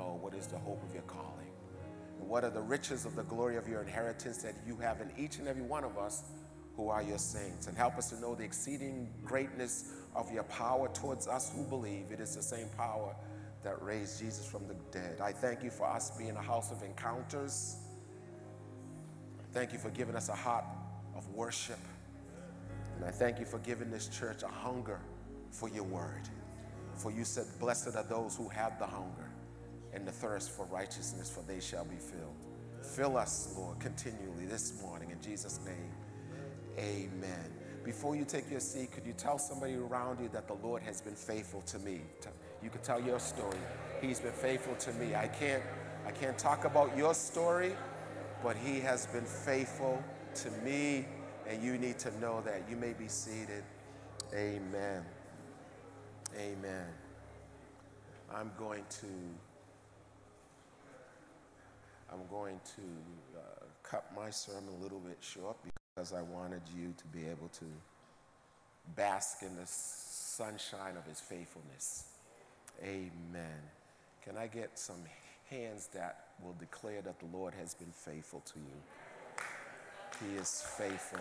know what is the hope of your calling and what are the riches of the glory of your inheritance that you have in each and every one of us who are your saints. And help us to know the exceeding greatness of your power towards us who believe. It is the same power that raised Jesus from the dead. I thank you for us being a house of encounters. Thank you for giving us a heart of worship. And I thank you for giving this church a hunger for your word. For you said, Blessed are those who have the hunger and the thirst for righteousness, for they shall be filled. Fill us, Lord, continually this morning. In Jesus' name, amen. Before you take your seat, could you tell somebody around you that the Lord has been faithful to me? You can tell your story. He's been faithful to me. I can't, I can't talk about your story, but He has been faithful to me, and you need to know that. You may be seated. Amen. Amen. I'm going to I'm going to uh, cut my sermon a little bit short because I wanted you to be able to bask in the sunshine of his faithfulness. Amen. Can I get some hands that will declare that the Lord has been faithful to you? He is faithful.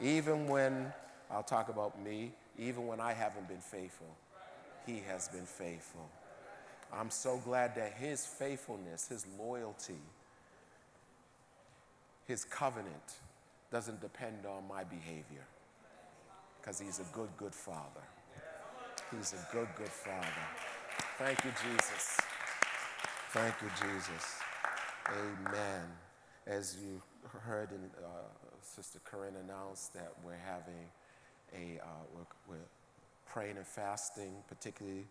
Even when, I'll talk about me, even when I haven't been faithful, He has been faithful. I'm so glad that His faithfulness, His loyalty, His covenant doesn't depend on my behavior because He's a good, good Father. He's a good, good Father. Thank you, Jesus. Thank you, Jesus. Amen. As you heard in, uh, Sister Corinne announced that we're having a, uh, we're, we're, praying and fasting, particularly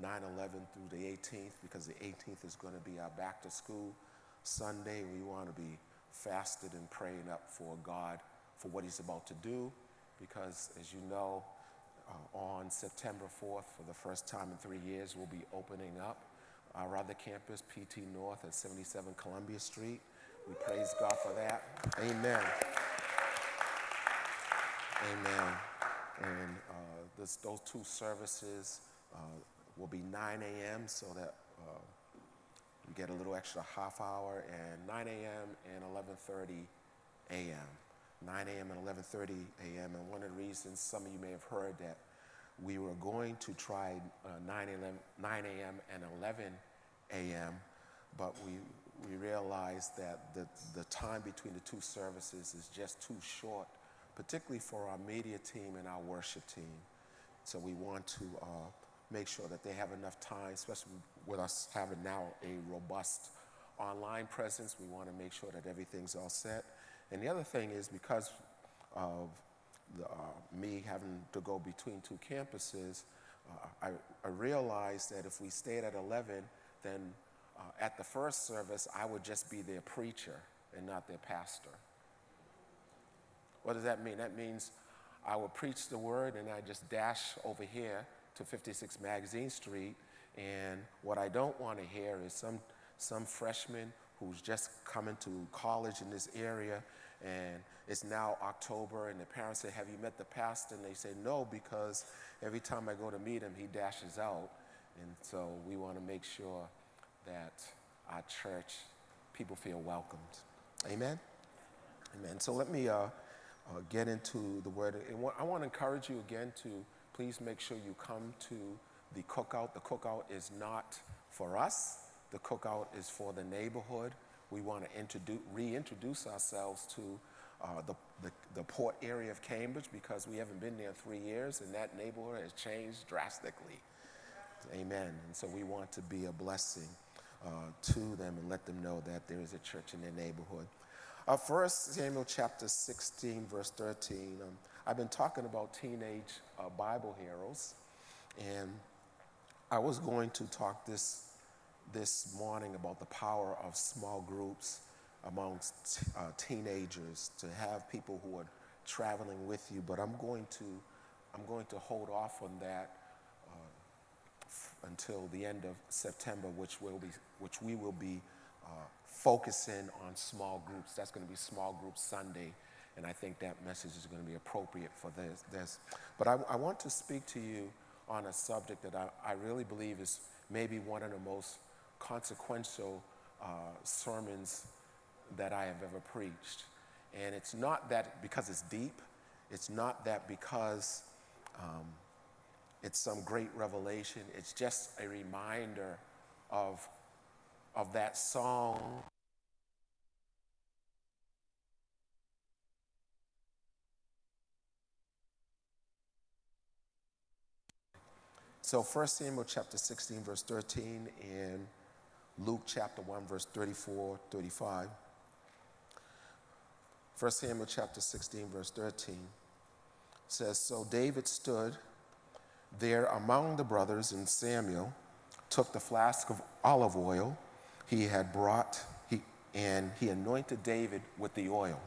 9 11 through the 18th, because the 18th is going to be our back to school Sunday. We want to be fasted and praying up for God for what He's about to do, because as you know, uh, on September 4th, for the first time in three years, we'll be opening up our other campus, PT North at 77 Columbia Street. We praise God for that. Amen. Amen. And uh, this, those two services uh, will be 9 a.m. so that uh, we get a little extra half hour, and 9 a.m. and 11:30 a.m. 9 a.m. and 11:30 a.m. And one of the reasons some of you may have heard that we were going to try uh, 9, a.m. and 11 a.m., but we, we realized that the, the time between the two services is just too short, particularly for our media team and our worship team. So we want to uh, make sure that they have enough time, especially with us having now a robust online presence. We want to make sure that everything's all set. And the other thing is because of the, uh, me having to go between two campuses, uh, I, I, realized that if we stayed at 11, then uh, at the first service, I would just be their preacher and not their pastor. What does that mean? That means I would preach the word and I just dash over here to 56 Magazine Street. And what I don't want to hear is some, some freshman who's just coming to college in this area and it's now October, and the parents say, Have you met the pastor? And they say, No, because every time I go to meet him, he dashes out. And so we want to make sure that our church, people feel welcomed. Amen? Amen. So let me uh, uh, get into the word. I want to encourage you again to please make sure you come to the cookout. The cookout is not for us, the cookout is for the neighborhood we want to introduce, reintroduce ourselves to uh, the, the, the, port area of Cambridge because we haven't been there three years and that neighborhood has changed drastically. Amen. And so we want to be a blessing uh, to them and let them know that there is a church in their neighborhood. Uh, First Samuel chapter 16, verse 13. Um, I've been talking about teenage uh, Bible heroes, and I was going to talk this this morning about the power of small groups amongst uh, teenagers to have people who are traveling with you, but I'm going to, I'm going to hold off on that uh, until the end of September, which, will be, which we will be uh, focusing on small groups. That's going to be Small Group Sunday. And I think that message is going to be appropriate for this. this. But I, I want to speak to you on a subject that I, I really believe is maybe one of the most consequential uh, sermons that I have ever preached. And it's not that because it's deep, it's not that because um, it's some great revelation, it's just a reminder of, of that song. So 1 Samuel chapter 16, verse 13, and Luke chapter 1, verse 34, 35. 1 Samuel chapter 16, verse 13 says, So David stood there among the brothers, and Samuel took the flask of olive oil he had brought, he, and he anointed David with the oil.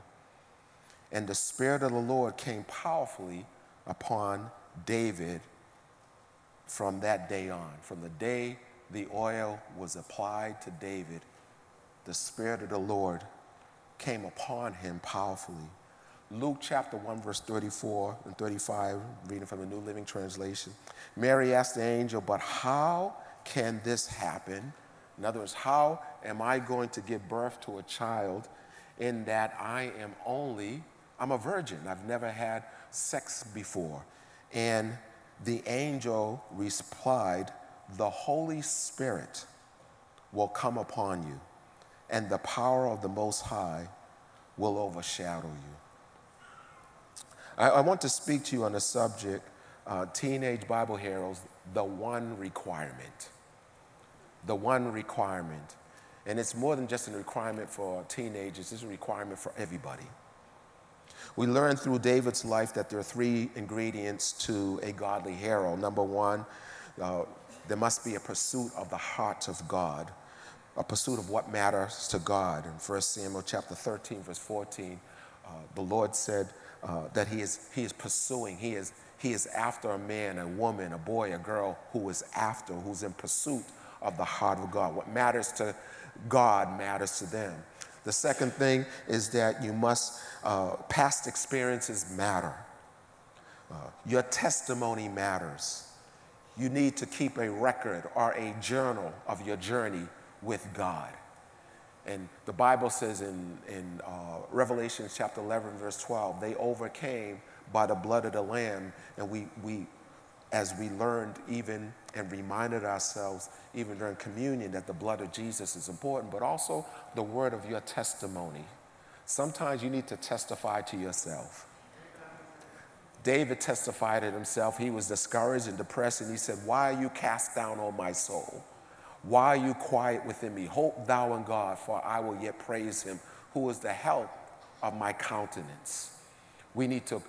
And the Spirit of the Lord came powerfully upon David from that day on. From the day the oil was applied to David, the Spirit of the Lord came upon him powerfully. Luke chapter 1, verse 34 and 35, reading from the New Living Translation. Mary asked the angel, But how can this happen? In other words, how am I going to give birth to a child in that I am only, I'm a virgin. I've never had sex before. And the angel replied, The Holy Spirit will come upon you and the power of the Most High will overshadow you. I, I want to speak to you on the subject uh, teenage Bible Heroes, the one requirement. The one requirement. And it's more than just a requirement for teenagers, it's a requirement for everybody. We learn through David's life that there are three ingredients to a godly hero. Number one, uh, there must be a pursuit of the heart of God a pursuit of what matters to God. In 1 Samuel chapter 13, verse 14, uh, the Lord said uh, that he is, he is pursuing, he is, he is after a man, a woman, a boy, a girl who is after, who's in pursuit of the heart of God. What matters to God matters to them. The second thing is that you must, uh, past experiences matter. Uh, your testimony matters. You need to keep a record or a journal of your journey with God. And the Bible says in, in uh, Revelation chapter 11, verse 12, they overcame by the blood of the Lamb. And we, we, as we learned even and reminded ourselves, even during communion, that the blood of Jesus is important, but also the word of your testimony. Sometimes you need to testify to yourself. David testified to himself. He was discouraged and depressed, and he said, Why are you cast down, O my soul? Why are you quiet within me? Hope thou in God, for I will yet praise him, who is the help of my countenance. We need to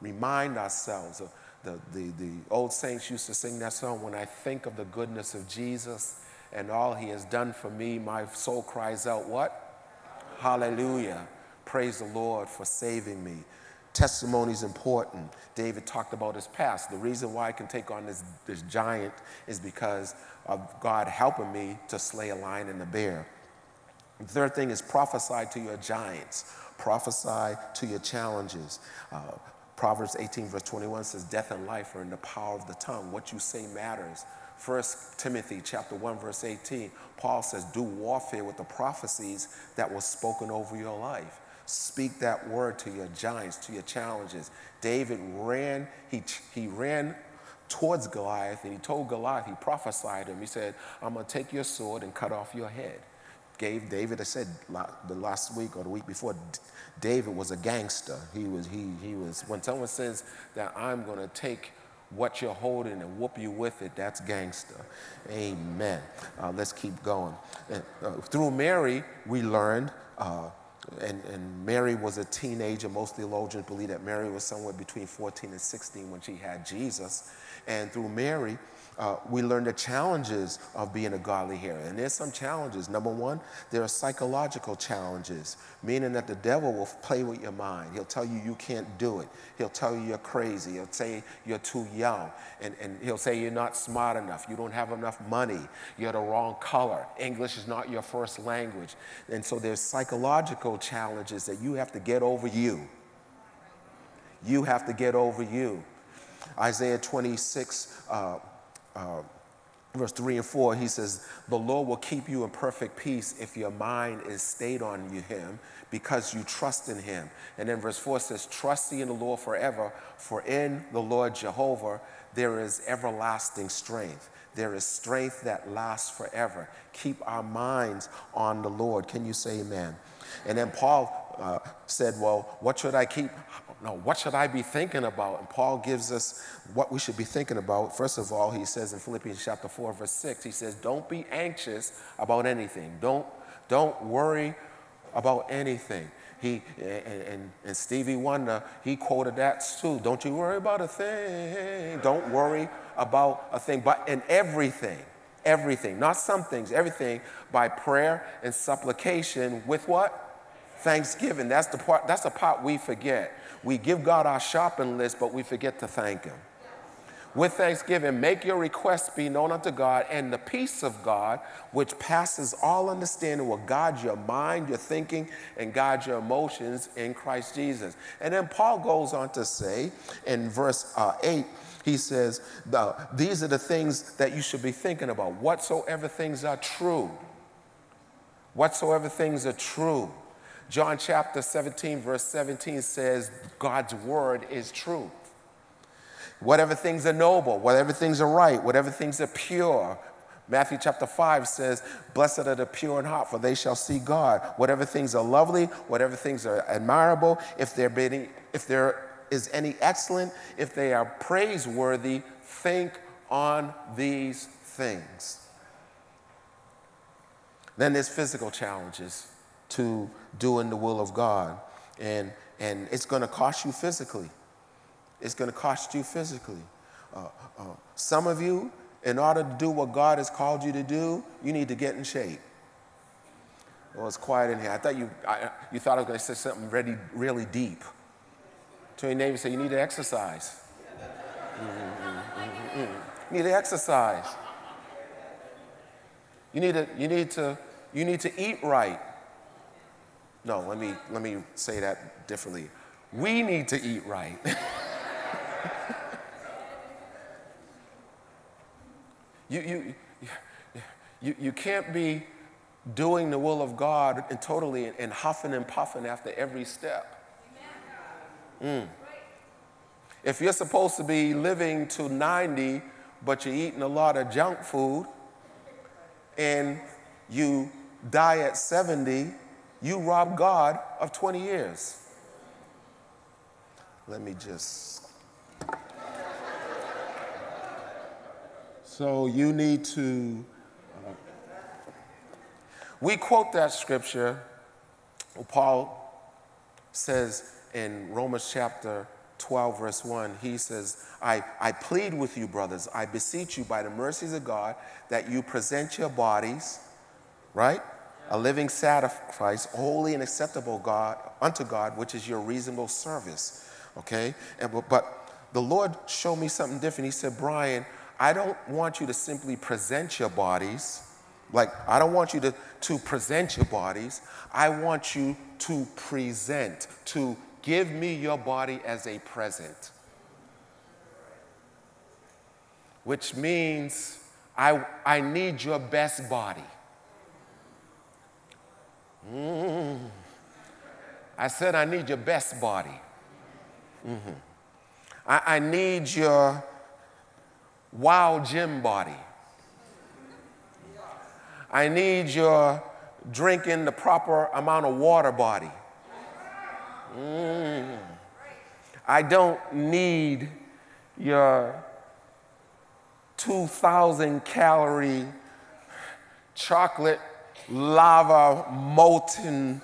remind ourselves of the, the, the old saints used to sing that song, When I think of the goodness of Jesus and all he has done for me, my soul cries out, What? Hallelujah. Praise the Lord for saving me. Testimony is important. David talked about his past. The reason why I can take on this, this giant is because of God helping me to slay a lion and a bear. The third thing is prophesy to your giants, prophesy to your challenges. Uh, Proverbs 18, verse 21 says, Death and life are in the power of the tongue. What you say matters. 1 Timothy chapter 1, verse 18, Paul says, Do warfare with the prophecies that were spoken over your life. Speak that word to your giants, to your challenges. David ran, he, he ran towards Goliath and he told Goliath, he prophesied him. He said, I'm going to take your sword and cut off your head. Gave David, I said the last week or the week before, David was a gangster. He was, he, he was, when someone says that I'm going to take what you're holding and whoop you with it, that's gangster. Amen. Uh, let's keep going. And, uh, through Mary, we learned uh, and, and Mary was a teenager. Most theologians believe that Mary was somewhere between 14 and 16 when she had Jesus. And through Mary, uh, we learn the challenges of being a godly hero. And there's some challenges. Number one, there are psychological challenges, meaning that the devil will play with your mind. He'll tell you you can't do it. He'll tell you you're crazy. He'll say you're too young. And, and he'll say you're not smart enough. You don't have enough money. You're the wrong color. English is not your first language. And so there's psychological challenges that you have to get over you. You have to get over you. Isaiah 26, uh, verse 3 and 4, he says, The Lord will keep you in perfect peace if your mind is stayed on you, Him, because you trust in Him. And then verse 4 says, Trust in the Lord forever, for in the Lord Jehovah there is everlasting strength. There is strength that lasts forever. Keep our minds on the Lord. Can you say amen? And then Paul uh, said, Well, what should I keep? No, what should I be thinking about? And Paul gives us what we should be thinking about. First of all, he says in Philippians chapter 4, verse 6, he says, Don't be anxious about anything. Don't, don't worry about anything. He and, and, and Stevie Wonder, he quoted that too. Don't you worry about a thing. Don't worry about a thing, but in everything, everything, not some things, everything by prayer and supplication with what? Thanksgiving. That's the part, that's the part we forget. We give God our shopping list, but we forget to thank Him. With thanksgiving, make your requests be known unto God, and the peace of God, which passes all understanding, will guide your mind, your thinking, and guide your emotions in Christ Jesus. And then Paul goes on to say in verse uh, 8, he says, These are the things that you should be thinking about. Whatsoever things are true. Whatsoever things are true. John chapter 17, verse 17 says, God's word is true. Whatever things are noble, whatever things are right, whatever things are pure. Matthew chapter 5 says, Blessed are the pure in heart, for they shall see God. Whatever things are lovely, whatever things are admirable, if there, be any, if there is any excellent, if they are praiseworthy, think on these things. Then there's physical challenges to doing the will of God. And, and it's going to cost you physically. It's going to cost you physically. Uh, uh, some of you, in order to do what God has called you to do, you need to get in shape. Well, it's quiet in here. I thought you, I, you thought I was going to say something really, really deep. To your neighbor, say, you need to exercise. Mm-hmm, mm-hmm, You need to exercise. You need to, you need to, you need to eat right. No, let me, let me say that differently. We need to eat right. you, you, you, you can't be doing the will of God and totally and huffing and puffing after every step. Mm. If you're supposed to be living to 90, but you're eating a lot of junk food, and you die at 70, you rob God of 20 years. Let me just. So you need to. Uh, we quote that scripture. Paul says in Romans chapter 12, verse 1, he says, I, I plead with you, brothers, I beseech you by the mercies of God that you present your bodies, right? A living sacrifice, holy and acceptable God unto God, which is your reasonable service. Okay? And, but the Lord showed me something different. He said, Brian, I don't want you to simply present your bodies. Like, I don't want you to, to present your bodies. I want you to present, to give me your body as a present. Which means I, I need your best body. Mm. I said, I need your best body. Mm-hmm. I, I need your wild gym body. I need your drinking the proper amount of water body. Mm. I don't need your 2,000 calorie chocolate lava, molten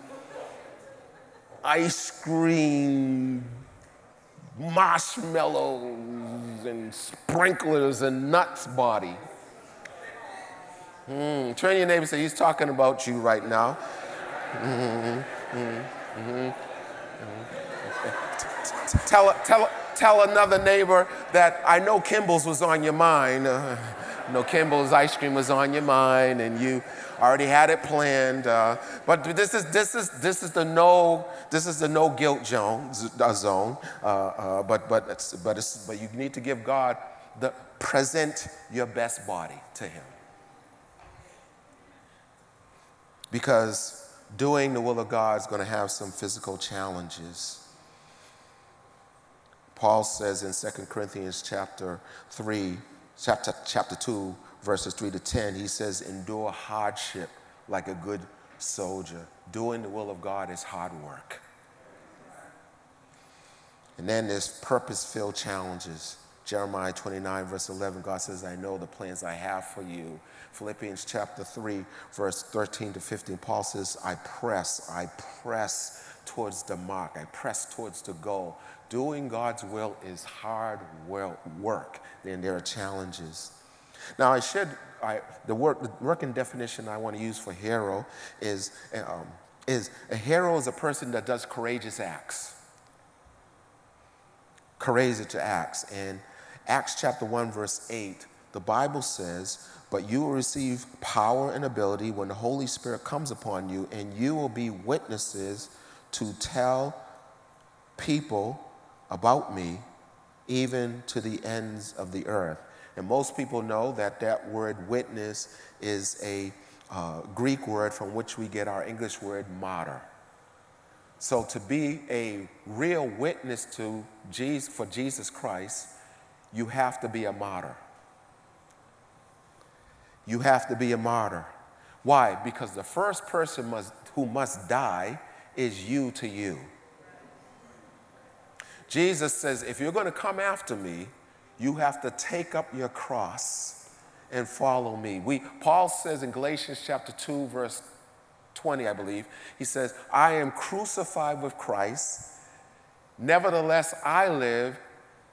ice cream, marshmallows, and sprinklers and nuts body. Mm, train your neighbor say he's talking about you right now. Tell, tell, tell another neighbor that I know Kimball's was on your mind. Uh, no Kimball's ice cream was on your mind, and you already had it planned. Uh, but this is this is this is the no this is the no guilt zone. Uh, zone. Uh, uh, but but it's, but it's, but you need to give God the present your best body to Him because doing the will of God is going to have some physical challenges. Paul says in 2 Corinthians chapter 3, chapter, chapter 2, verses 3 to 10, he says, endure hardship like a good soldier. Doing the will of God is hard work. And then there's purpose filled challenges. Jeremiah 29, verse 11, God says, I know the plans I have for you. Philippians chapter 3, verse 13 to 15, Paul says, I press, I press towards the mark, I press towards the goal. Doing God's will is hard work, then there are challenges. Now, I should, I, the, work, the working definition I want to use for hero is, um, is a hero is a person that does courageous acts. Courageous to acts. And Acts chapter 1, verse 8, the Bible says, But you will receive power and ability when the Holy Spirit comes upon you, and you will be witnesses to tell people about me, even to the ends of the earth. And most people know that that word witness is a uh, Greek word from which we get our English word martyr. So to be a real witness to Jesus, for Jesus Christ, you have to be a martyr. You have to be a martyr. Why? Because the first person must, who must die is you to you. Jesus says, if you're going to come after me, you have to take up your cross and follow me. We, Paul says in Galatians chapter 2, verse 20, I believe, he says, I am crucified with Christ. Nevertheless, I live,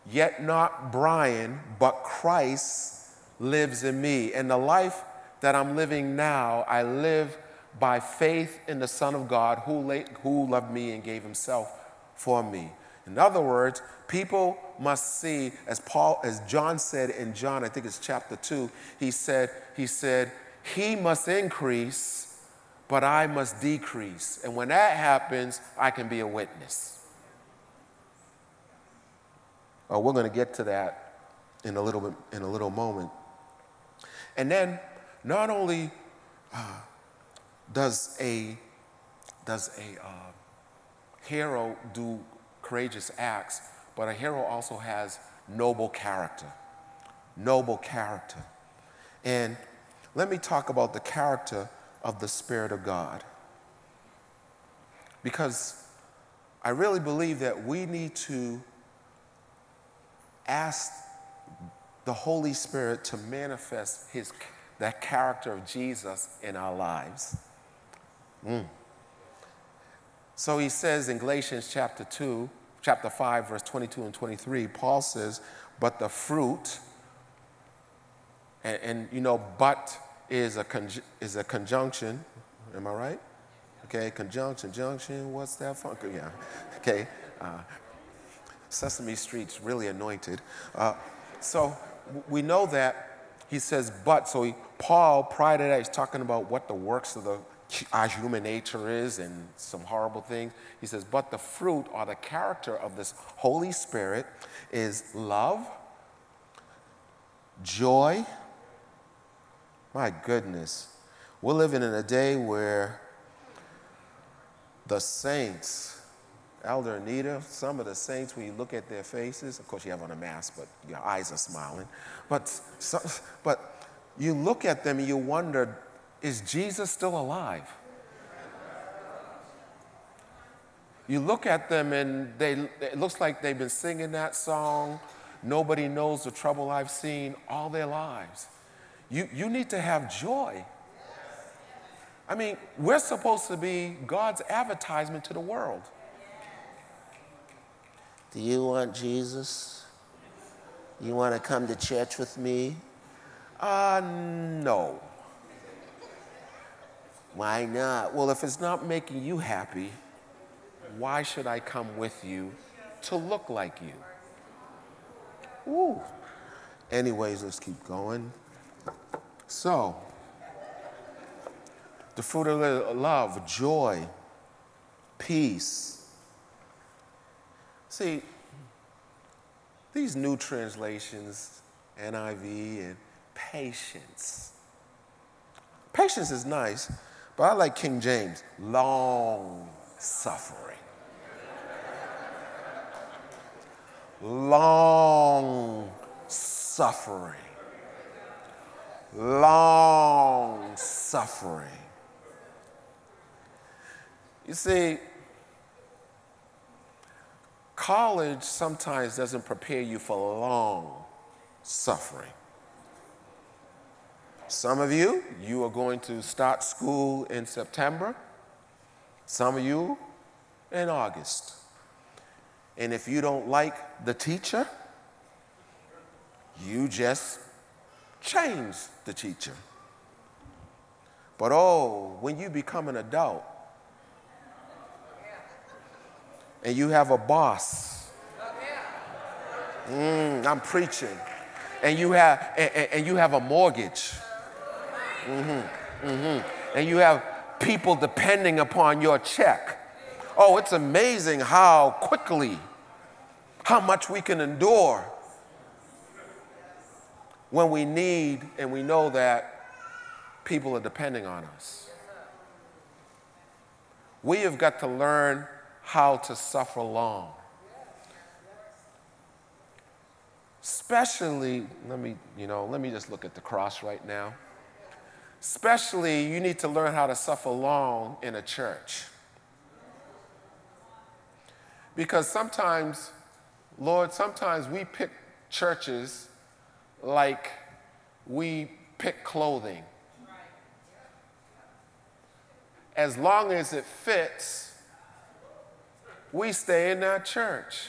Yet not Brian, but Christ lives in me. And the life that I'm living now, I live by faith in the Son of God who, who loved me and gave himself for me. In other words, people must see, as Paul, as John said in John, I think it's chapter 2, he said, he said, he must increase, but I must decrease. And when that happens, I can be a witness. Uh, we're going to get to that in a little bit in a little moment. And then, not only uh, does a does a uh, hero do courageous acts, but a hero also has noble character. Noble character. And let me talk about the character of the Spirit of God. Because I really believe that we need to ask the Holy Spirit to manifest his, that character of Jesus in our lives. Mm. So he says in Galatians chapter 2, chapter 5, verse 22 and 23, Paul says, But the fruit, and, and you know, but is a, conj- is a conjunction, am I right? Okay, conjunction, junction, what's that funk? Yeah, okay. Uh, Sesame Street's really anointed. Uh, so we know that he says, but. So he, Paul, prior to that, he's talking about what the works of the our human nature is and some horrible things. He says, but the fruit or the character of this Holy Spirit is love, joy. My goodness. We're living in a day where the saints Elder Anita, some of the saints, when you look at their faces, of course you have on a mask, but your eyes are smiling. But, but you look at them and you wonder, is Jesus still alive? You look at them and they, it looks like they've been singing that song, Nobody Knows the Trouble I've Seen, all their lives. You, you need to have joy. I mean, we're supposed to be God's advertisement to the world. Do you want Jesus? You want to come to church with me? Uh, no. Why not? Well, if it's not making you happy, why should I come with you to look like you? Ooh. Anyways, let's keep going. So, the fruit of love, joy, peace. See, these new translations, NIV and patience. Patience is nice, but I like King James, long suffering. long suffering. Long suffering. You see, college sometimes doesn't prepare you for long suffering. Some of you, you are going to start school in September. Some of you in August. And if you don't like the teacher, you just change the teacher. But oh, when you become an adult and you have a boss, mm, I'm preaching, and you have and, and you have a mortgage, mm-hmm, mm-hmm, and you have people depending upon your check. Oh, it's amazing how quickly, how much we can endure when we need and we know that people are depending on us. We have got to learn how to suffer long. Especially, let me, you know, let me just look at the cross right now. Especially, you need to learn how to suffer long in a church. Because sometimes, Lord, sometimes we pick churches like we pick clothing. As long as it fits, we stay in that church.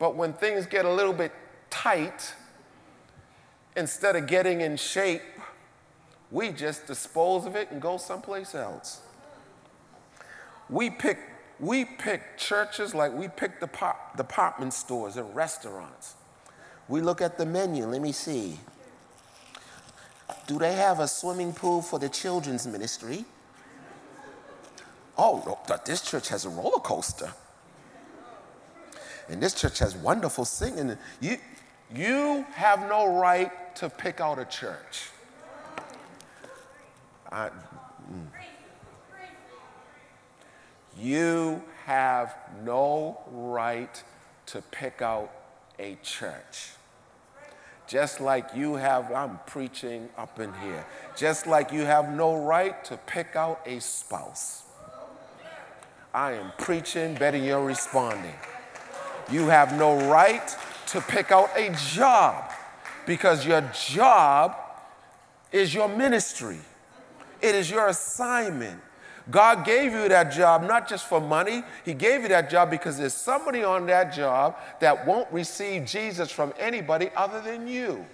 But when things get a little bit tight, instead of getting in shape, we just dispose of it and go someplace else. We pick, we pick churches like we pick depart, department stores and restaurants. We look at the menu, let me see. Do they have a swimming pool for the children's ministry? Oh, this church has a roller coaster. And this church has wonderful singing. You, you have no right to pick out a church. I, mm. You have no right to pick out a church. Just like you have, I'm preaching up in here, just like you have no right to pick out a spouse. I am preaching, better you're responding. You have no right to pick out a job because your job is your ministry, it is your assignment. God gave you that job not just for money, He gave you that job because there's somebody on that job that won't receive Jesus from anybody other than you.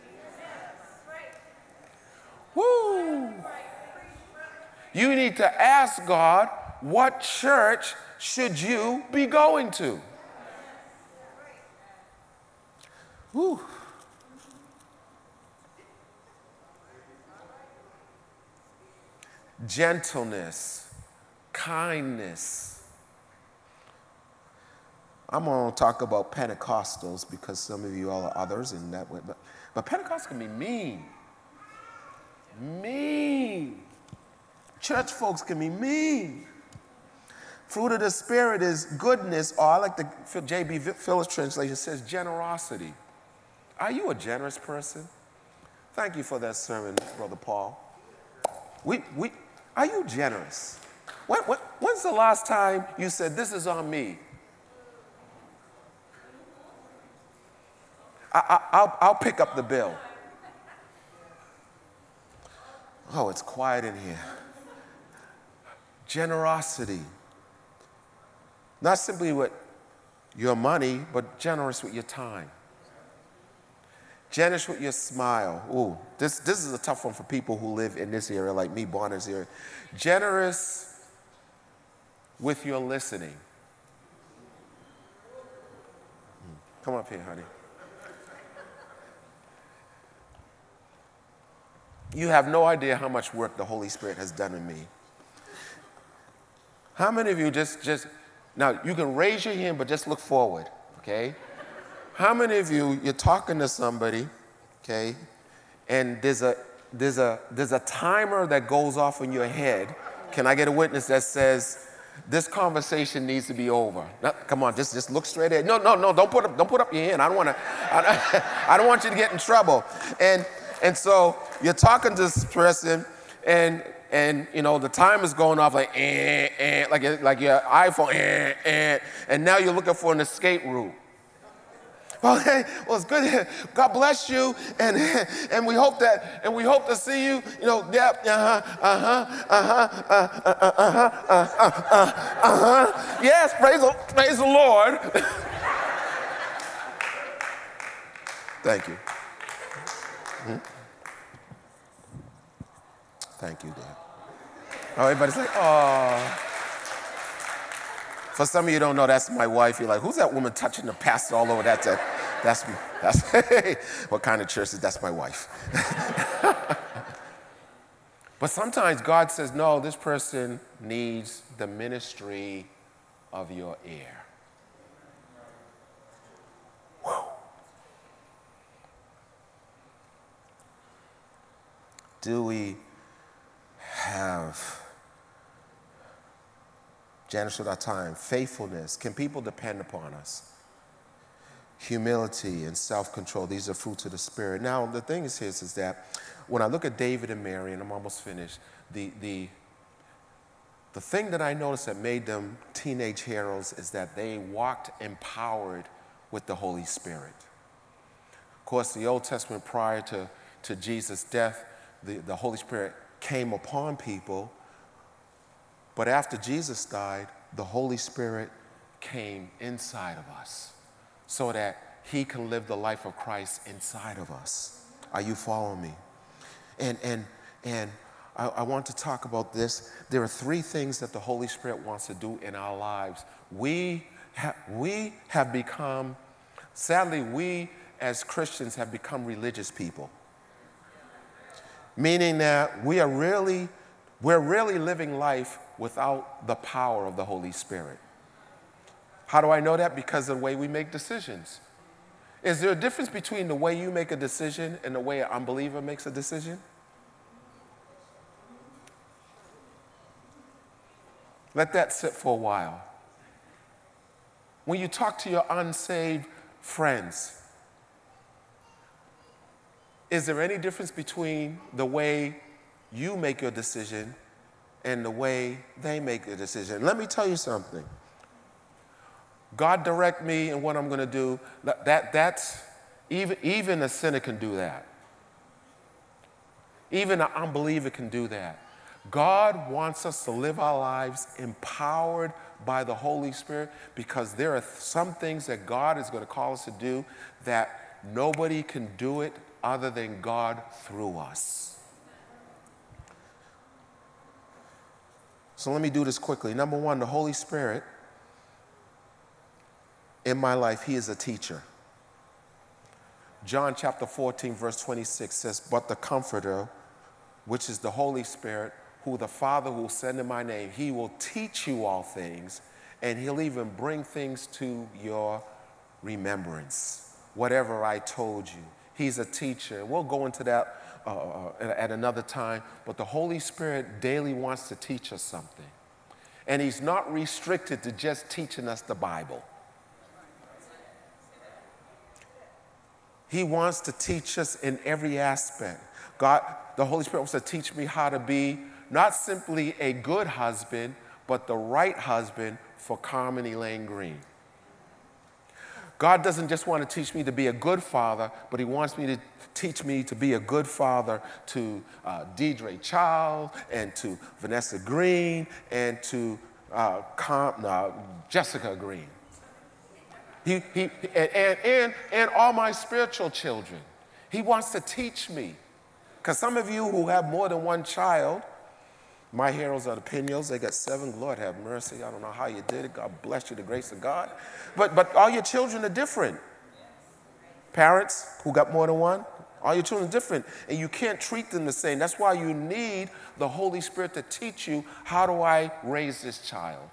Woo! You need to ask God, what church should you be going to? Woo. Gentleness kindness. I'm going to talk about Pentecostals because some of you all are others in that way. But, but Pentecostals can be mean. Mean. Church folks can be mean. Fruit of the Spirit is goodness, or I like the J.B. Phillips translation says generosity. Are you a generous person? Thank you for that sermon, Brother Paul. We, we, are you generous? When, when, when's the last time you said, This is on me? I, will pick up the bill. Oh, it's quiet in here. Generosity. Not simply with your money, but generous with your time. Janice, with your smile. Ooh, this, this is a tough one for people who live in this area, like me, Bonner's area. Generous with your listening. Hmm, come up here, honey. You have no idea how much work the Holy Spirit has done in me. How many of you just, just, now you can raise your hand, but just look forward, okay? How many of you, you're talking to somebody, okay, and there's a, there's a, there's a timer that goes off in your head. Can I get a witness that says, this conversation needs to be over. Come on, just, just look straight ahead. No, no, no, don't put up, don't put up your hand. I don't want to, I, I don't want you to get in trouble. And, and so you're talking to this person and, and you know, the time is going off like, eh, eh, like, like your iPhone, eh, eh, and now you're looking for an escape route. Well, hey, well, it's good. God bless you, and and we hope that, and we hope to see you. You know, yep, uh huh, uh huh, uh uh huh, uh huh, uh huh, uh huh. Yes, praise the praise the Lord. Thank you. Hmm? Thank you, Dad. Oh, everybody's like, oh. For some of you don't know, that's my wife. You're like, who's that woman touching the pastor all over? That's that's me. That's what kind of church is that's my wife. but sometimes God says, no, this person needs the ministry of your ear. Do we have Janice at our time, faithfulness. Can people depend upon us? Humility and self control, these are fruits of the Spirit. Now, the thing is, is, is that when I look at David and Mary, and I'm almost finished, the, the, the thing that I noticed that made them teenage heroes is that they walked empowered with the Holy Spirit. Of course, the Old Testament prior to, to Jesus' death, the, the Holy Spirit came upon people but after Jesus died, the Holy Spirit came inside of us so that he can live the life of Christ inside of us. Are you following me? And, and, and I, I, want to talk about this. There are three things that the Holy Spirit wants to do in our lives. We, ha- we have become, sadly, we as Christians have become religious people. Meaning that we are really, we're really living life without the power of the Holy Spirit. How do I know that? Because of the way we make decisions. Is there a difference between the way you make a decision and the way an unbeliever makes a decision? Let that sit for a while. When you talk to your unsaved friends, is there any difference between the way you make your decision and the way they make a decision. Let me tell you something. God direct me in what I'm going to do. That, that's, even, even a sinner can do that. Even an unbeliever can do that. God wants us to live our lives empowered by the Holy Spirit because there are some things that God is going to call us to do that nobody can do it other than God through us. So let me do this quickly. Number one, the Holy Spirit in my life, He is a teacher. John chapter 14, verse 26 says, But the Comforter, which is the Holy Spirit, who the Father will send in my name, He will teach you all things, and He'll even bring things to your remembrance, whatever I told you. He's a teacher. We'll go into that uh, uh, at another time, but the Holy Spirit daily wants to teach us something. And He's not restricted to just teaching us the Bible. He wants to teach us in every aspect. God, the Holy Spirit wants to teach me how to be not simply a good husband, but the right husband for Carmen Elaine Green. God doesn't just want to teach me to be a good father, but He wants me to teach me to be a good father to uh, Deidre Child and to Vanessa Green and to uh, Com, uh, Jessica Green. He, he, and, and, and, and all my spiritual children. He wants to teach me. Because some of you who have more than one child, my heroes are the Pinos. They got seven. Lord have mercy. I don't know how you did it. God bless you, the grace of God. But, but all your children are different. Parents who got more than one, All your children are different, and you can't treat them the same. That's why you need the Holy Spirit to teach you how do I raise this child.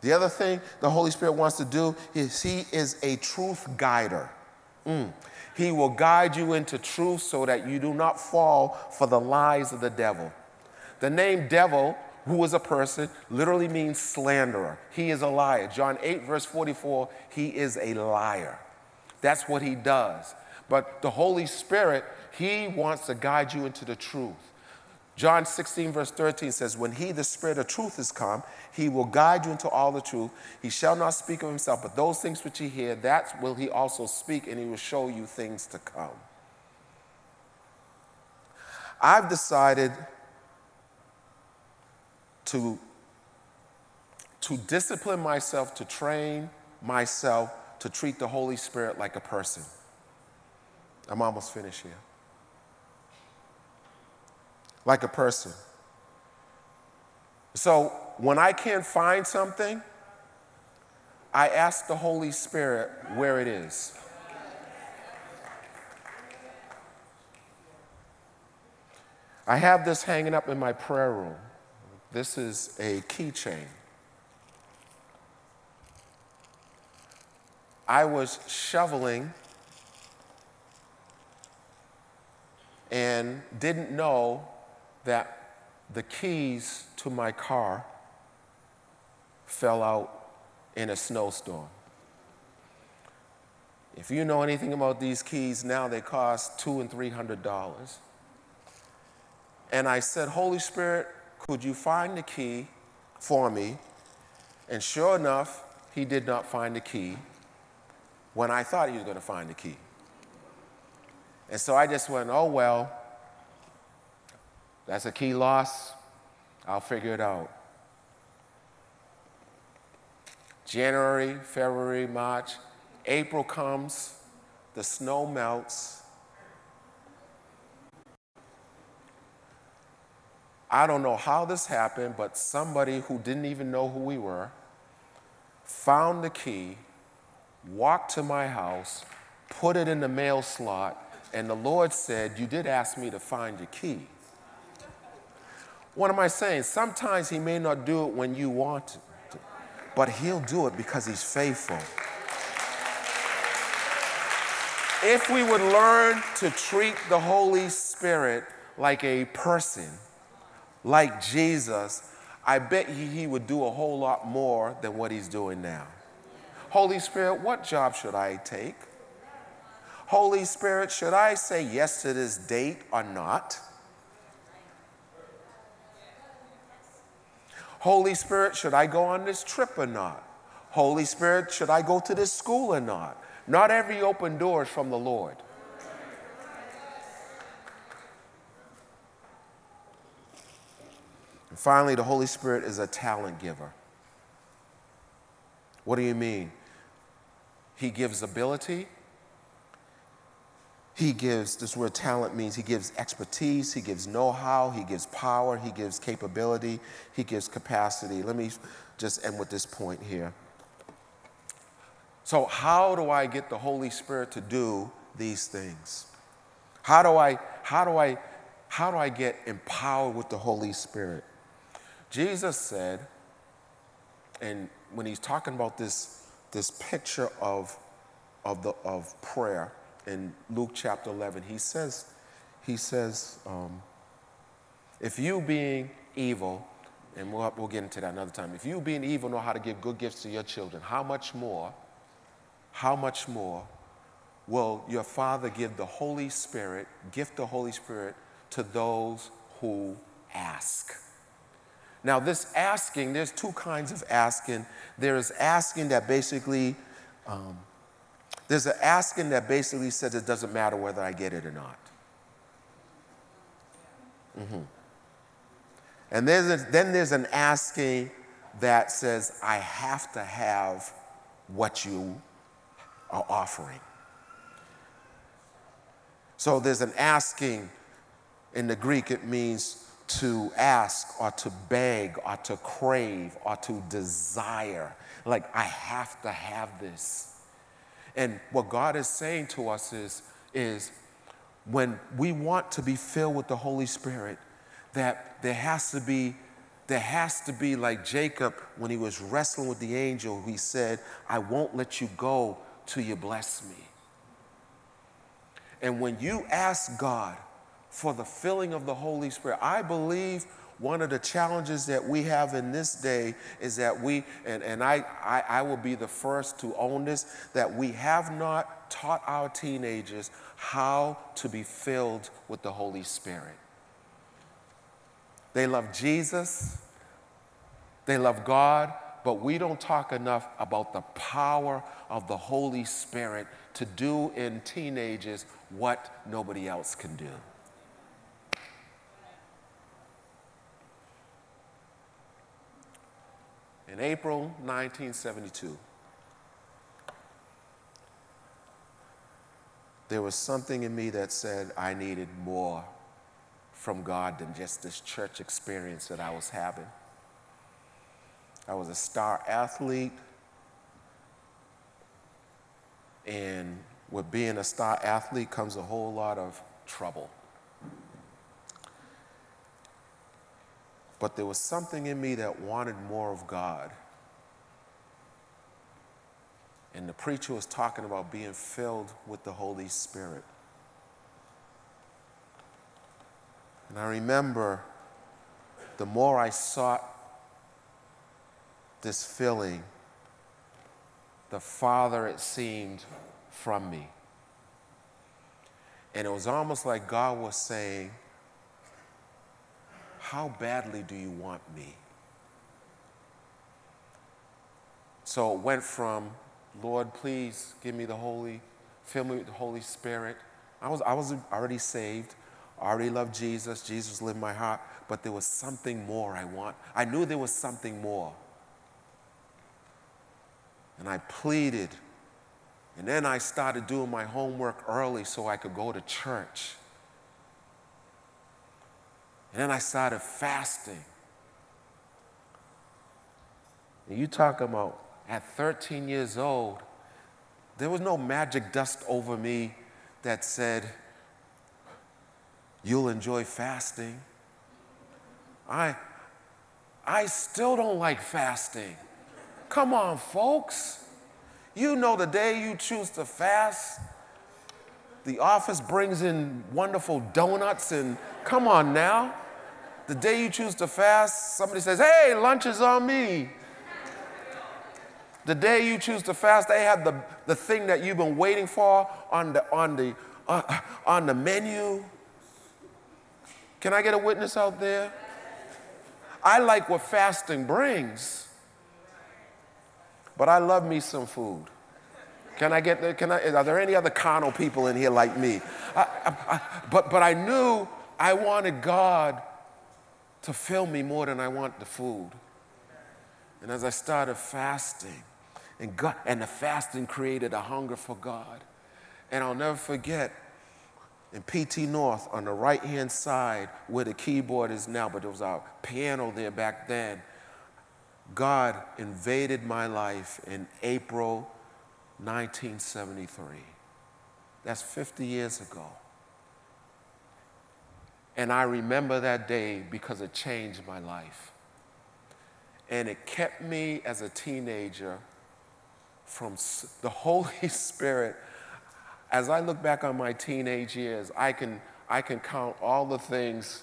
The other thing the Holy Spirit wants to do is He is a truth guider. Mm. He will guide you into truth so that you do not fall for the lies of the devil. The name devil, who is a person, literally means slanderer. He is a liar. John 8, verse 44, he is a liar. That's what he does. But the Holy Spirit, he wants to guide you into the truth. John 16, verse 13 says, When he, the Spirit of truth, is come, he will guide you into all the truth. He shall not speak of himself, but those things which he hear, that will he also speak, and he will show you things to come. I've decided to, to discipline myself, to train myself to treat the Holy Spirit like a person. I'm almost finished here. Like a person. So when I can't find something, I ask the Holy Spirit where it is. I have this hanging up in my prayer room. This is a keychain. I was shoveling and didn't know that the keys to my car fell out in a snowstorm. If you know anything about these keys now, they cost two and three hundred dollars. And I said, Holy Spirit, could you find the key for me? And sure enough, he did not find the key when I thought he was going to find the key. And so I just went, oh, well, that's a key loss. I'll figure it out. January, February, March, April comes, the snow melts. I don't know how this happened, but somebody who didn't even know who we were found the key, walked to my house, put it in the mail slot, and the Lord said, You did ask me to find your key. What am I saying? Sometimes He may not do it when you want it but He'll do it because He's faithful. If we would learn to treat the Holy Spirit like a person, like Jesus, I bet he would do a whole lot more than what he's doing now. Holy Spirit, what job should I take? Holy Spirit, should I say yes to this date or not? Holy Spirit, should I go on this trip or not? Holy Spirit, should I go to this school or not? Not every open door is from the Lord. And finally, the Holy Spirit is a talent giver. What do you mean? He gives ability, he gives, this word talent means he gives expertise, he gives know how, he gives power, he gives capability, he gives capacity. Let me just end with this point here. So, how do I get the Holy Spirit to do these things? How do I, how do I, how do I get empowered with the Holy Spirit? Jesus said, and when he's talking about this, this picture of, of, the, of prayer, in Luke chapter 11, he says, he says, um, if you being evil, and we'll, we'll get into that another time, if you being evil know how to give good gifts to your children, how much more, how much more will your Father give the Holy Spirit, gift the Holy Spirit to those who ask? Now, this asking, there's two kinds of asking. There's asking that basically um, there's an asking that basically says it doesn't matter whether I get it or not. Mm-hmm. And there's a, then there's an asking that says, I have to have what you are offering. So there's an asking in the Greek, it means to ask or to beg or to crave or to desire. Like, I have to have this. And what God is saying to us is, is when we want to be filled with the Holy Spirit, that there has to be there has to be like Jacob when he was wrestling with the angel, he said, I won't let you go till you bless me. And when you ask God for the filling of the Holy Spirit, I believe one of the challenges that we have in this day is that we, and, and I, I, I will be the first to own this, that we have not taught our teenagers how to be filled with the Holy Spirit. They love Jesus, they love God, but we don't talk enough about the power of the Holy Spirit to do in teenagers what nobody else can do. In April 1972, there was something in me that said I needed more from God than just this church experience that I was having. I was a star athlete, and with being a star athlete comes a whole lot of trouble. But there was something in me that wanted more of God. And the preacher was talking about being filled with the Holy Spirit. And I remember the more I sought this filling, the farther it seemed from me. And it was almost like God was saying, how badly do you want me? So it went from, Lord, please give me the Holy, fill me with the Holy Spirit. I was, I was already saved. I already loved Jesus. Jesus lived in my heart. But there was something more I want. I knew there was something more. And I pleaded. And then I started doing my homework early so I could go to church. And then I started fasting. And you talk about at 13 years old, there was no magic dust over me that said, You'll enjoy fasting. I, I still don't like fasting. Come on, folks. You know the day you choose to fast, the office brings in wonderful donuts and come on now. The day you choose to fast, somebody says, Hey, lunch is on me. The day you choose to fast, they have the, the thing that you've been waiting for on the, on, the, uh, on the menu. Can I get a witness out there? I like what fasting brings, but I love me some food. Can I get, there? can I, are there any other carnal people in here like me? I, I, I, but, but I knew I wanted God to fill me more than I want the food. And as I started fasting, and, God, and the fasting created a hunger for God. And I'll never forget in PT North on the right hand side where the keyboard is now, but there was a piano there back then. God invaded my life in April 1973. That's 50 years ago. And I remember that day because it changed my life. And it kept me as a teenager from the Holy Spirit. As I look back on my teenage years, I can, I can count all the things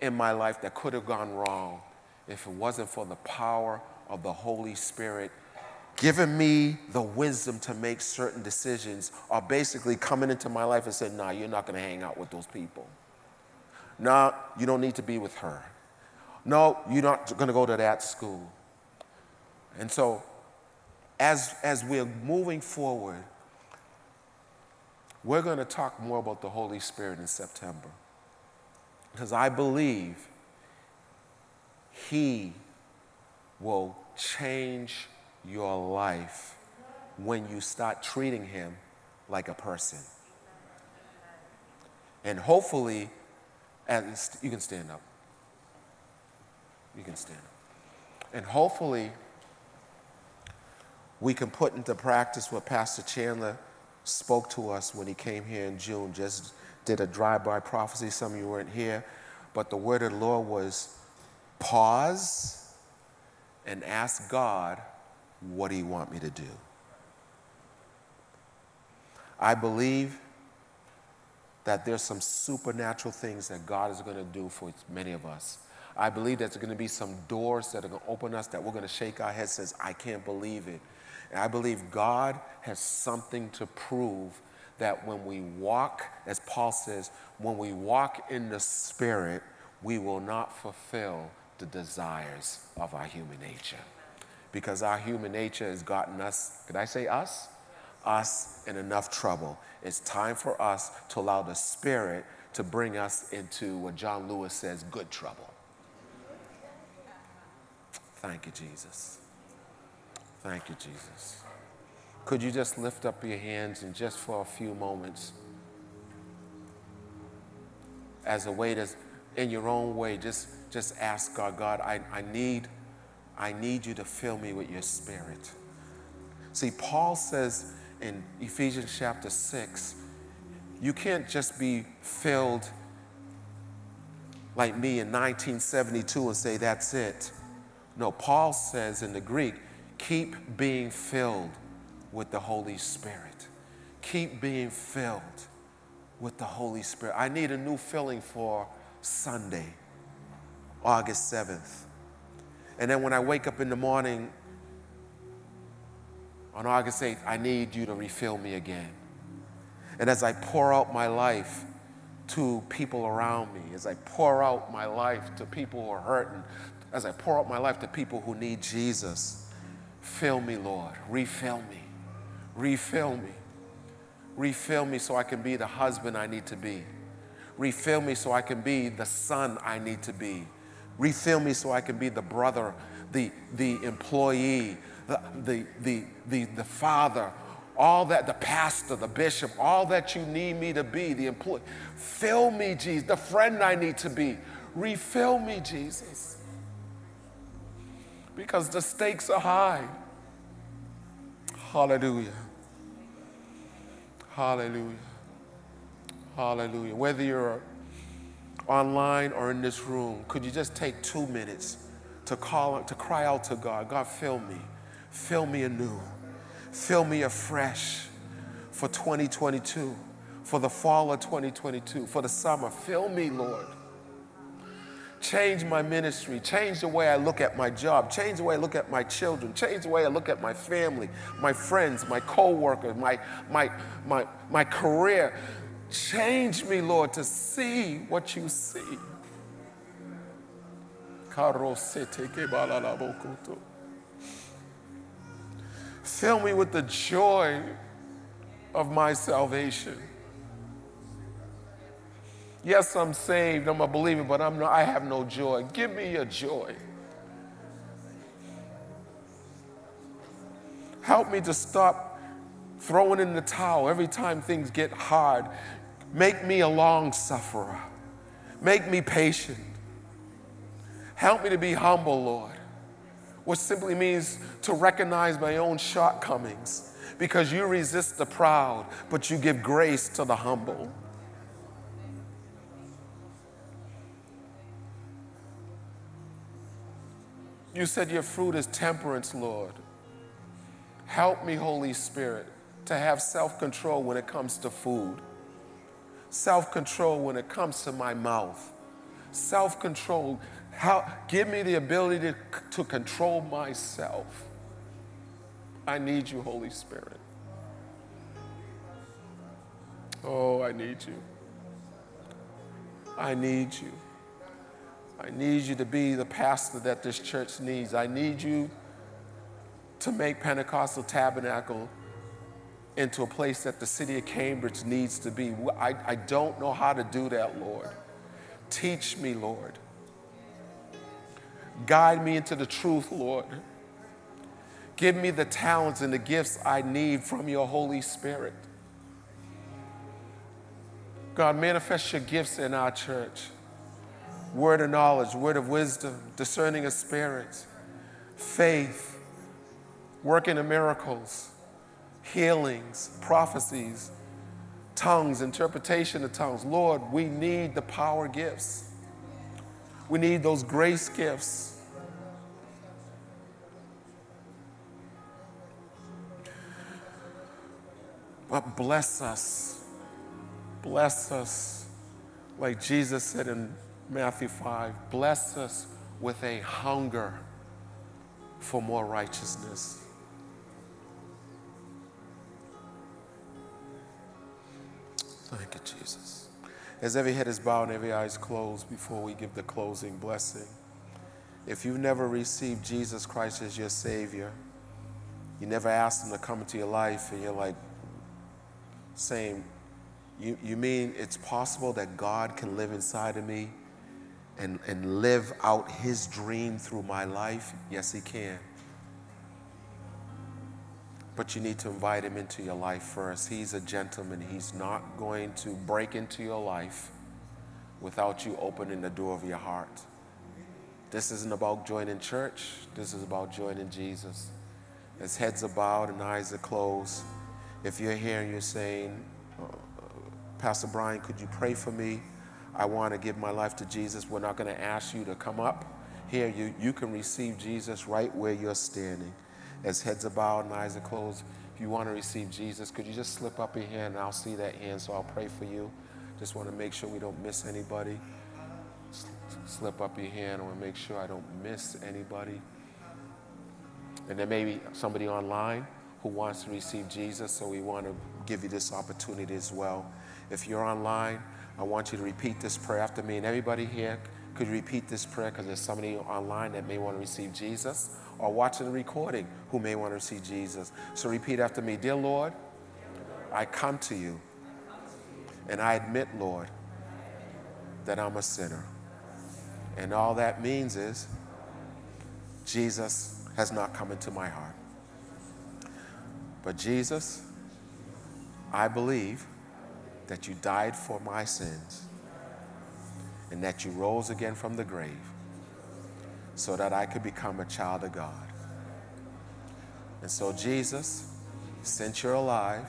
in my life that could have gone wrong if it wasn't for the power of the Holy Spirit giving me the wisdom to make certain decisions, or basically coming into my life and saying, nah, you're not going to hang out with those people. No, you don't need to be with her. No, you're not going to go to that school. And so, as, as we're moving forward, we're going to talk more about the Holy Spirit in September. Because I believe He will change your life when you start treating Him like a person. And hopefully, and you can stand up. You can stand up. And hopefully, we can put into practice what Pastor Chandler spoke to us when he came here in June, just did a drive by prophecy. Some of you weren't here, but the word of the Lord was pause and ask God, what do you want me to do? I believe that there's some supernatural things that God is going to do for many of us. I believe there's going to be some doors that are going to open us that we're going to shake our heads and says, I can't believe it. And I believe God has something to prove that when we walk, as Paul says, when we walk in the Spirit, we will not fulfill the desires of our human nature. Because our human nature has gotten us, could I say us? Us in enough trouble. It's time for us to allow the Spirit to bring us into what John Lewis says good trouble. Thank you, Jesus. Thank you, Jesus. Could you just lift up your hands and just for a few moments, as a way to, in your own way, just, just ask God, God, I, I, need, I need you to fill me with your spirit. See, Paul says in Ephesians chapter 6, you can't just be filled like me in 1972 and say, that's it. No, Paul says in the Greek, Keep being filled with the Holy Spirit. Keep being filled with the Holy Spirit. I need a new filling for Sunday, August 7th. And then when I wake up in the morning on August 8th, I need you to refill me again. And as I pour out my life to people around me, as I pour out my life to people who are hurting, as I pour out my life to people who need Jesus, Fill me, Lord. Refill me. Refill me. Refill me so I can be the husband I need to be. Refill me so I can be the son I need to be. Refill me so I can be the brother, the, the employee, the, the, the, the, the father, all that, the pastor, the bishop, all that you need me to be, the employee. Fill me, Jesus, the friend I need to be. Refill me, Jesus because the stakes are high. Hallelujah. Hallelujah. Hallelujah. Whether you're online or in this room, could you just take two minutes to call to cry out to God, God, fill me. Fill me anew. Fill me afresh for 2022, for the fall of 2022, for the summer. Fill me, Lord. Change my ministry, change the way I look at my job, change the way I look at my children, change the way I look at my family, my friends, my co-workers, my, my, my, my career. Change me, Lord, to see what you see. Fill me with the joy of my salvation. Yes, I'm saved, I'm a believer, but I'm I have no joy. Give me your joy. Help me to stop throwing in the towel every time things get hard. Make me a long sufferer. Make me patient. Help me to be humble, Lord, which simply means to recognize my own shortcomings because you resist the proud, but you give grace to the humble. You said your fruit is temperance, Lord. Help me, Holy Spirit, to have self control when it comes to food, self control when it comes to my mouth, self control. Give me the ability to, to control myself. I need you, Holy Spirit. Oh, I need you. I need you. I need you to be the pastor that this church needs. I need you to make Pentecostal Tabernacle into a place that the city of Cambridge needs to be. I, I don't know how to do that, Lord. Teach me, Lord. Guide me into the truth, Lord. Give me the talents and the gifts I need from your Holy Spirit. God, manifest your gifts in our church word of knowledge, word of wisdom, discerning of spirits, faith, working of miracles, healings, prophecies, tongues, interpretation of tongues. Lord, we need the power gifts. We need those grace gifts. But bless us. Bless us. Like Jesus said in Matthew 5 bless us with a hunger for more righteousness. Thank you, Jesus. As every head is bowed and every eye is closed before we give the closing blessing, if you've never received Jesus Christ as your Savior, you never asked Him to come into your life, and you're like saying, you, you mean it's possible that God can live inside of me and, and live out His dream through my life? Yes, He can. But you need to invite Him into your life first. He's a gentleman. He's not going to break into your life without you opening the door of your heart. This isn't about joining church, this is about joining Jesus. As heads are bowed and eyes are closed, if you're here and you're saying, uh, Pastor Brian, could you pray for me? I want to give my life to Jesus. We're not going to ask you to come up here. You, you can receive Jesus right where you're standing. As heads are bowed and eyes are closed, if you want to receive Jesus, could you just slip up your hand and I'll see that hand so I'll pray for you. Just want to make sure we don't miss anybody. Slip up your hand. I want to make sure I don't miss anybody. And there may be somebody online who wants to receive Jesus, so we want to give you this opportunity as well. If you're online, I want you to repeat this prayer after me. And everybody here could you repeat this prayer because there's somebody online that may want to receive Jesus or watching the recording who may want to see Jesus. So repeat after me Dear Lord, I come to you and I admit, Lord, that I'm a sinner. And all that means is Jesus has not come into my heart. But Jesus, I believe that you died for my sins and that you rose again from the grave so that I could become a child of God. And so, Jesus, since you're alive,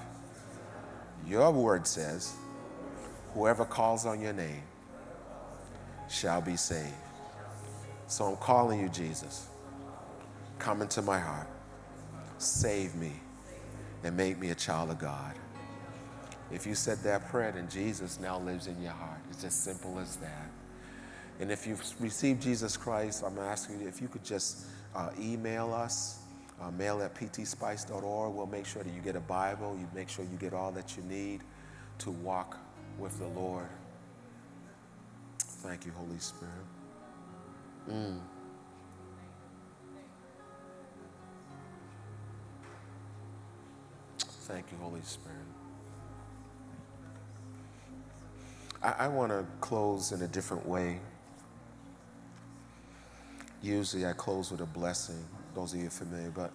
your word says, whoever calls on your name shall be saved. So I'm calling you, Jesus. Come into my heart. Save me and make me a child of God. If you said that prayer, then Jesus now lives in your heart. It's as simple as that. And if you've received Jesus Christ, I'm asking you if you could just uh, email us, uh, mail at ptspice.org. We'll make sure that you get a Bible. You make sure you get all that you need to walk with the Lord. Thank you, Holy Spirit. Mm. Thank you, Holy Spirit. I, I want to close in a different way. Usually I close with a blessing, those of you familiar, but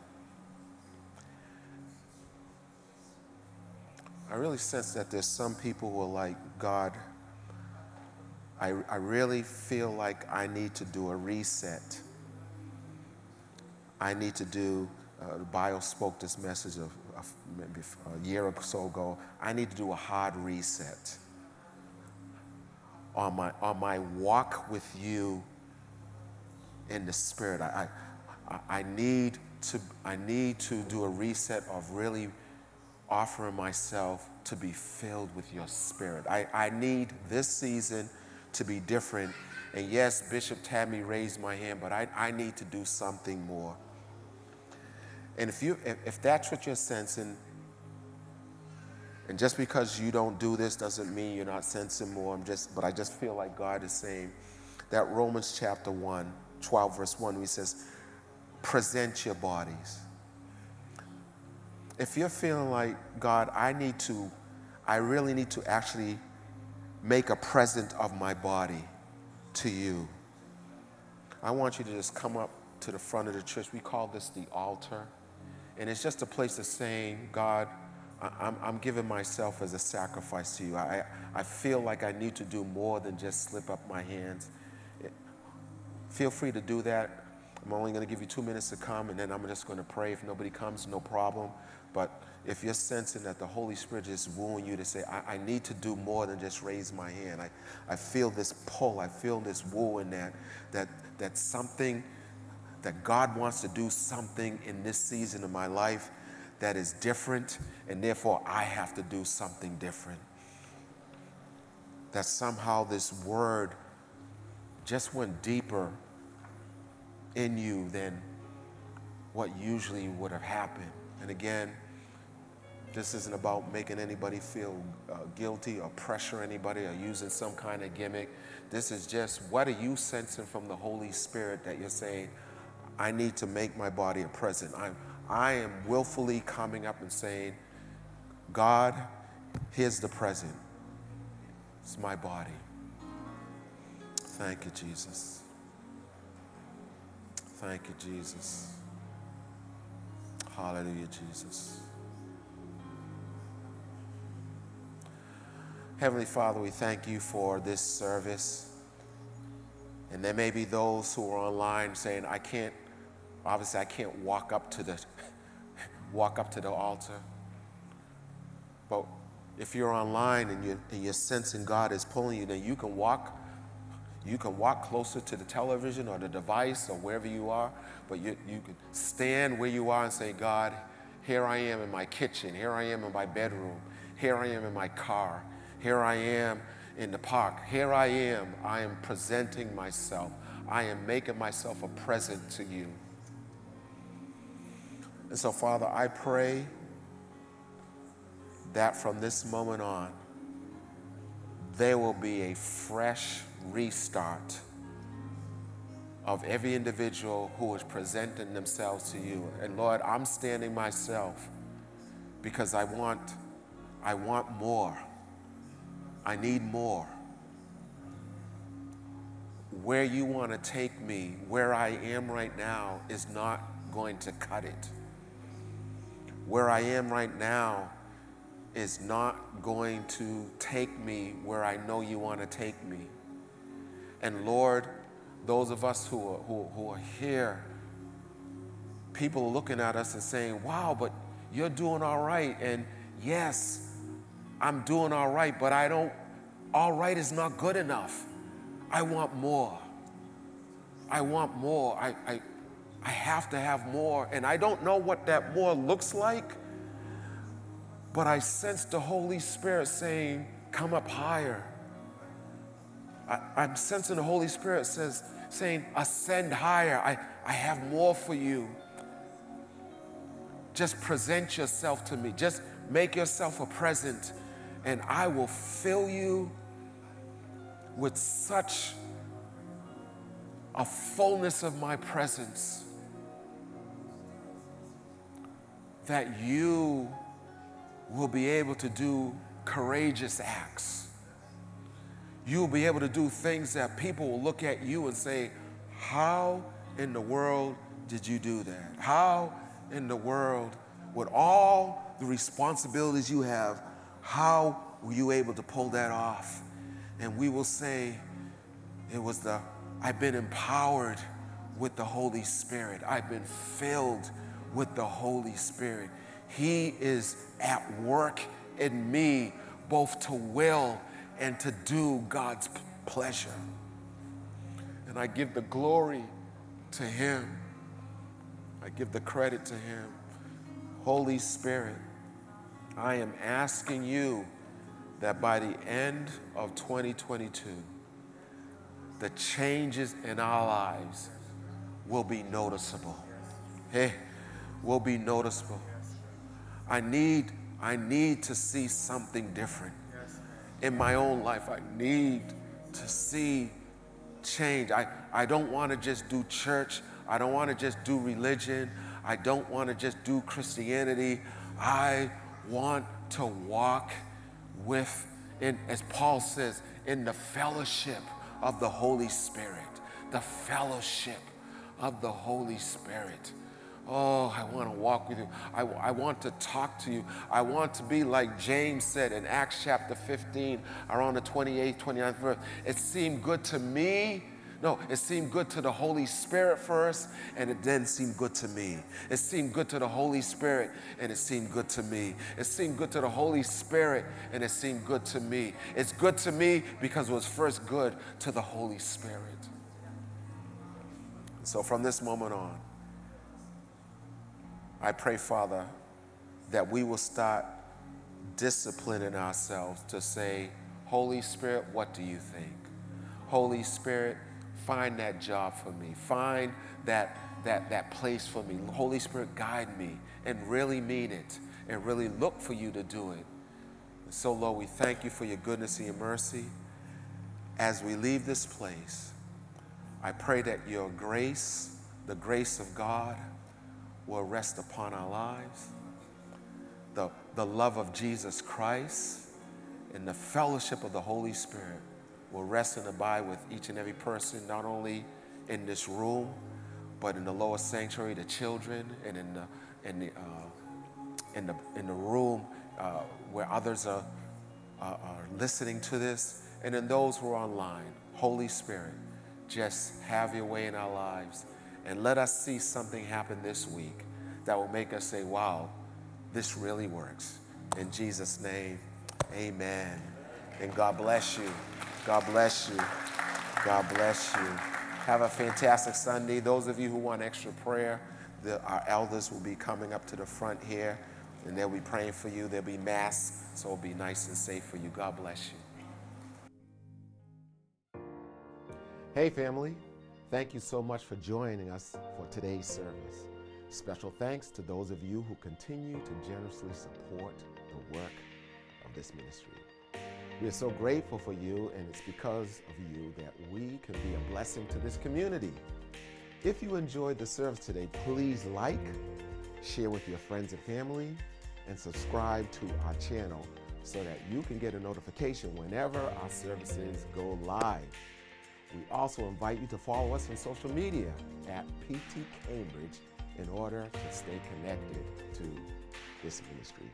I really sense that there's some people who are like, God, I, I really feel like I need to do a reset. I need to do, uh, the Bible spoke this message of, of maybe a year or so ago. I need to do a hard reset on my, on my walk with you in the spirit. I, I, I, need to, I need to do a reset of really offering myself to be filled with your spirit. I, I need this season to be different. And yes, Bishop Tammy raised my hand, but I, I need to do something more. And if, you, if, if that's what you're sensing, and just because you don't do this doesn't mean you're not sensing more. I'm just, but I just feel like God is saying that Romans chapter 1, 12, verse 1, he says, present your bodies. If you're feeling like, God, I need to, I really need to actually make a present of my body to you, I want you to just come up to the front of the church. We call this the altar. And it's just a place of saying, God, I'm, I'm giving myself as a sacrifice to you. I, I feel like I need to do more than just slip up my hands. Feel free to do that. I'm only going to give you two minutes to come, and then I'm just going to pray. If nobody comes, no problem. But if you're sensing that the Holy Spirit is wooing you to say, I, I, need to do more than just raise my hand, I, I feel this pull, I feel this wooing that, that, that something, that God wants to do something in this season of my life that is different, and therefore I have to do something different. That somehow this word just went deeper in you than what usually would have happened. And again, this isn't about making anybody feel uh, guilty or pressure anybody or using some kind of gimmick. This is just what are you sensing from the Holy Spirit that you're saying, I need to make my body a present. I'm, I am willfully coming up and saying, God, here's the present. It's my body. Thank you, Jesus. Thank you, Jesus. Hallelujah, Jesus. Heavenly Father, we thank you for this service. And there may be those who are online saying, I can't, obviously I can't walk up to the walk up to the altar. But if you're online and you're, and you're sensing God is pulling you, then you can walk you can walk closer to the television or the device or wherever you are, but you, you can stand where you are and say, God, here I am in my kitchen. Here I am in my bedroom. Here I am in my car. Here I am in the park. Here I am. I am presenting myself. I am making myself a present to you. And so, Father, I pray that from this moment on, there will be a fresh restart of every individual who is presenting themselves to you. And Lord, I'm standing myself because I want I want more. I need more. Where you want to take me, where I am right now is not going to cut it. Where I am right now is not going to take me where I know you want to take me. And Lord, those of us who are, who, who are here, people looking at us and saying, wow, but you're doing all right. And yes, I'm doing all right, but I don't, all right is not good enough. I want more. I want more. I, I, I have to have more. And I don't know what that more looks like, but I sense the Holy Spirit saying, come up higher. I, am sensing the Holy Spirit says, saying, ascend higher. I, I have more for you. Just present yourself to me. Just make yourself a present, and I will fill you with such a fullness of my presence that you will be able to do courageous acts you'll be able to do things that people will look at you and say, How in the world did you do that? How in the world, with all the responsibilities you have, how were you able to pull that off? And we will say, It was the, I've been empowered with the Holy Spirit, I've been filled with the Holy Spirit. He is at work in me, both to will and to do God's pleasure. And I give the glory to Him, I give the credit to Him. Holy Spirit, I am asking you that by the end of 2022, the changes in our lives will be noticeable. Hey, will be noticeable. I need, I need to see something different in my own life. I need to see change. I, I don't want to just do church. I don't want to just do religion. I don't want to just do Christianity. I want to walk with, in, as Paul says, in the fellowship of the Holy Spirit. The fellowship of the Holy Spirit. Oh, I want to walk with you. I, I want to talk to you. I want to be like James said in Acts chapter 15, around the 28th, 29th verse. It seemed good to me No, it seemed good to the Holy Spirit first, and it then seemed good to me. It seemed good to the Holy Spirit, and it seemed good to me. It seemed good to the Holy Spirit, and it seemed good to me. It's good to me because it was first good to the Holy Spirit. So from this moment on, I pray, Father, that we will start disciplining ourselves to say, Holy Spirit, what do you think? Holy Spirit, find that job for me. Find that, that, that place for me. Holy Spirit, guide me and really mean it and really look for you to do it. So, Lord, we thank you for your goodness and your mercy. As we leave this place, I pray that your grace, the grace of God, will rest upon our lives. The, the love of Jesus Christ and the fellowship of the Holy Spirit will rest and abide with each and every person, not only in this room, but in the lower sanctuary, the children, and in the, in the, uh, in the, in the room uh, where others are, uh, are listening to this, and in those who are online. Holy Spirit, just have your way in our lives and let us see something happen this week that will make us say, wow, this really works. In Jesus' name, amen. And God bless you. God bless you. God bless you. Have a fantastic Sunday. Those of you who want extra prayer, the, our elders will be coming up to the front here and they'll be praying for you. There'll be masks, so it'll be nice and safe for you. God bless you. Hey, family. Thank you so much for joining us for today's service. Special thanks to those of you who continue to generously support the work of this ministry. We are so grateful for you, and it's because of you that we can be a blessing to this community. If you enjoyed the service today, please like, share with your friends and family, and subscribe to our channel so that you can get a notification whenever our services go live. We also invite you to follow us on social media at PT Cambridge in order to stay connected to this ministry.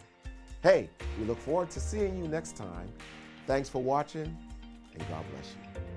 Hey, we look forward to seeing you next time Thanks for watching, and God bless you.